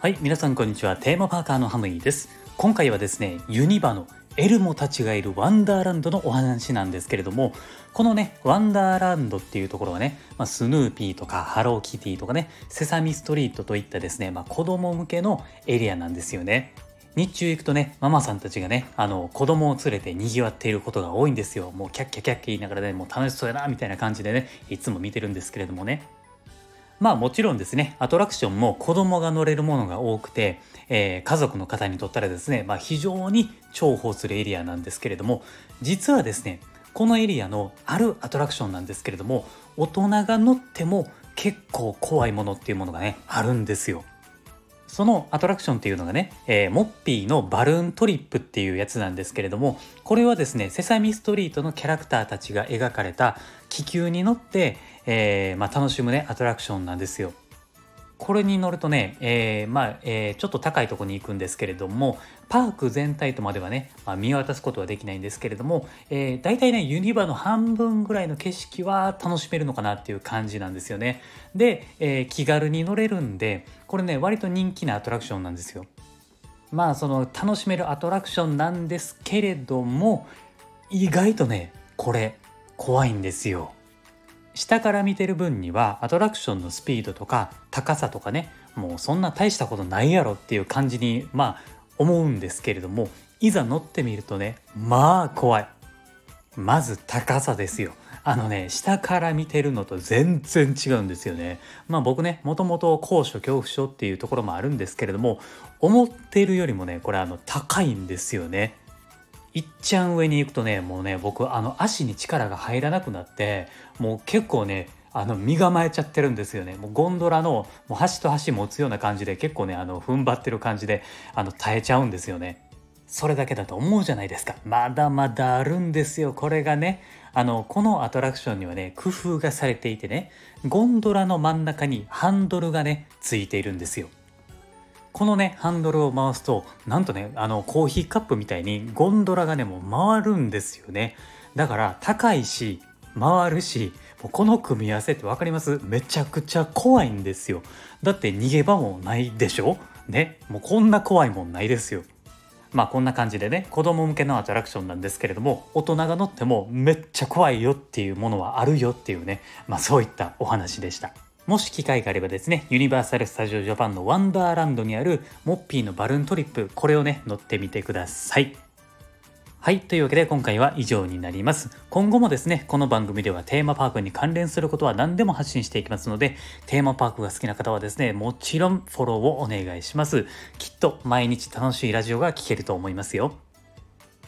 はい皆さんこんにちは。テーマパーカーのハムイです。今回はですねユニバのエルモたちがいるワンダーランドのお話なんですけれどもこのねワンダーランドっていうところはね、まあ、スヌーピーとかハローキティとかねセサミストリートといったですね、まあ、子供向けのエリアなんですよね。日中行くとねママさんたちがねあの子供を連れて賑わっていることが多いんですよもうキャッキャキャッキャ言いながらねもう楽しそうやなみたいな感じでねいつも見てるんですけれどもねまあもちろんですね、アトラクションも子供が乗れるものが多くて、えー、家族の方にとったらですね、まあ非常に重宝するエリアなんですけれども、実はですね、このエリアのあるアトラクションなんですけれども、大人が乗っても結構怖いものっていうものがね、あるんですよ。そのアトラクションっていうのがね、えー、モッピーのバルーントリップっていうやつなんですけれども、これはですね、セサミストリートのキャラクターたちが描かれた気球に乗って、えー、まあ、楽しむね、アトラクションなんですよ。これに乗るとね、えー、まあ、えー、ちょっと高いとこに行くんですけれども、パーク全体とまではね、まあ、見渡すことはできないんですけれども、えー、大体ね、ユニバの半分ぐらいの景色は楽しめるのかなっていう感じなんですよね。で、えー、気軽に乗れるんで、これね、割と人気なアトラクションなんですよ。まあ、その楽しめるアトラクションなんですけれども、意外とね、これ、怖いんですよ。下から見てる分にはアトラクションのスピードとか高さとかねもうそんな大したことないやろっていう感じにまあ思うんですけれどもいざ乗ってみるとねまあ怖い。まず高さですよ。あのね下から見てるのと全然違うんですよね。まあ僕ねもともと高所恐怖症っていうところもあるんですけれども思ってるよりもねこれあの高いんですよね。いっちゃん上に行くとねもうね僕あの足に力が入らなくなってもう結構ねあの身構えちゃってるんですよね。もうゴンドラのもう端と端持つような感じで結構ねあの踏ん張ってる感じであの耐えちゃうんですよね。それだけだと思うじゃないですか。まだまだあるんですよこれがね。あのこのアトラクションにはね工夫がされていてねゴンドラの真ん中にハンドルがねついているんですよ。このねハンドルを回すとなんとねあのコーヒーカップみたいにゴンドラがねもう回るんですよね。だから高いし回るしもうこの組み合わせって分かります？めちゃくちゃ怖いんですよ。だって逃げ場もないでしょ？ね？もうこんな怖いもんないですよ。まあこんな感じでね子供向けのアトラクションなんですけれども大人が乗ってもめっちゃ怖いよっていうものはあるよっていうねまあそういったお話でした。もし機会があればですね、ユニバーサル・スタジオ・ジャパンのワンダーランドにあるモッピーのバルーントリップ、これをね、乗ってみてください。はい。というわけで今回は以上になります。今後もですね、この番組ではテーマパークに関連することは何でも発信していきますので、テーマパークが好きな方はですね、もちろんフォローをお願いします。きっと毎日楽しいラジオが聴けると思いますよ。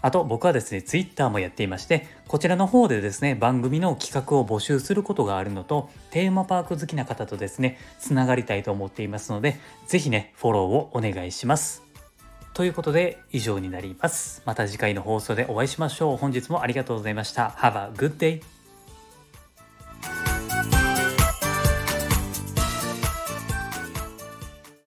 あと僕はですね、Twitter もやっていまして、こちらの方でですね、番組の企画を募集することがあるのと、テーマパーク好きな方とですね、つながりたいと思っていますので、ぜひね、フォローをお願いします。ということで、以上になります。また次回の放送でお会いしましょう。本日もありがとうございました。Have a good day!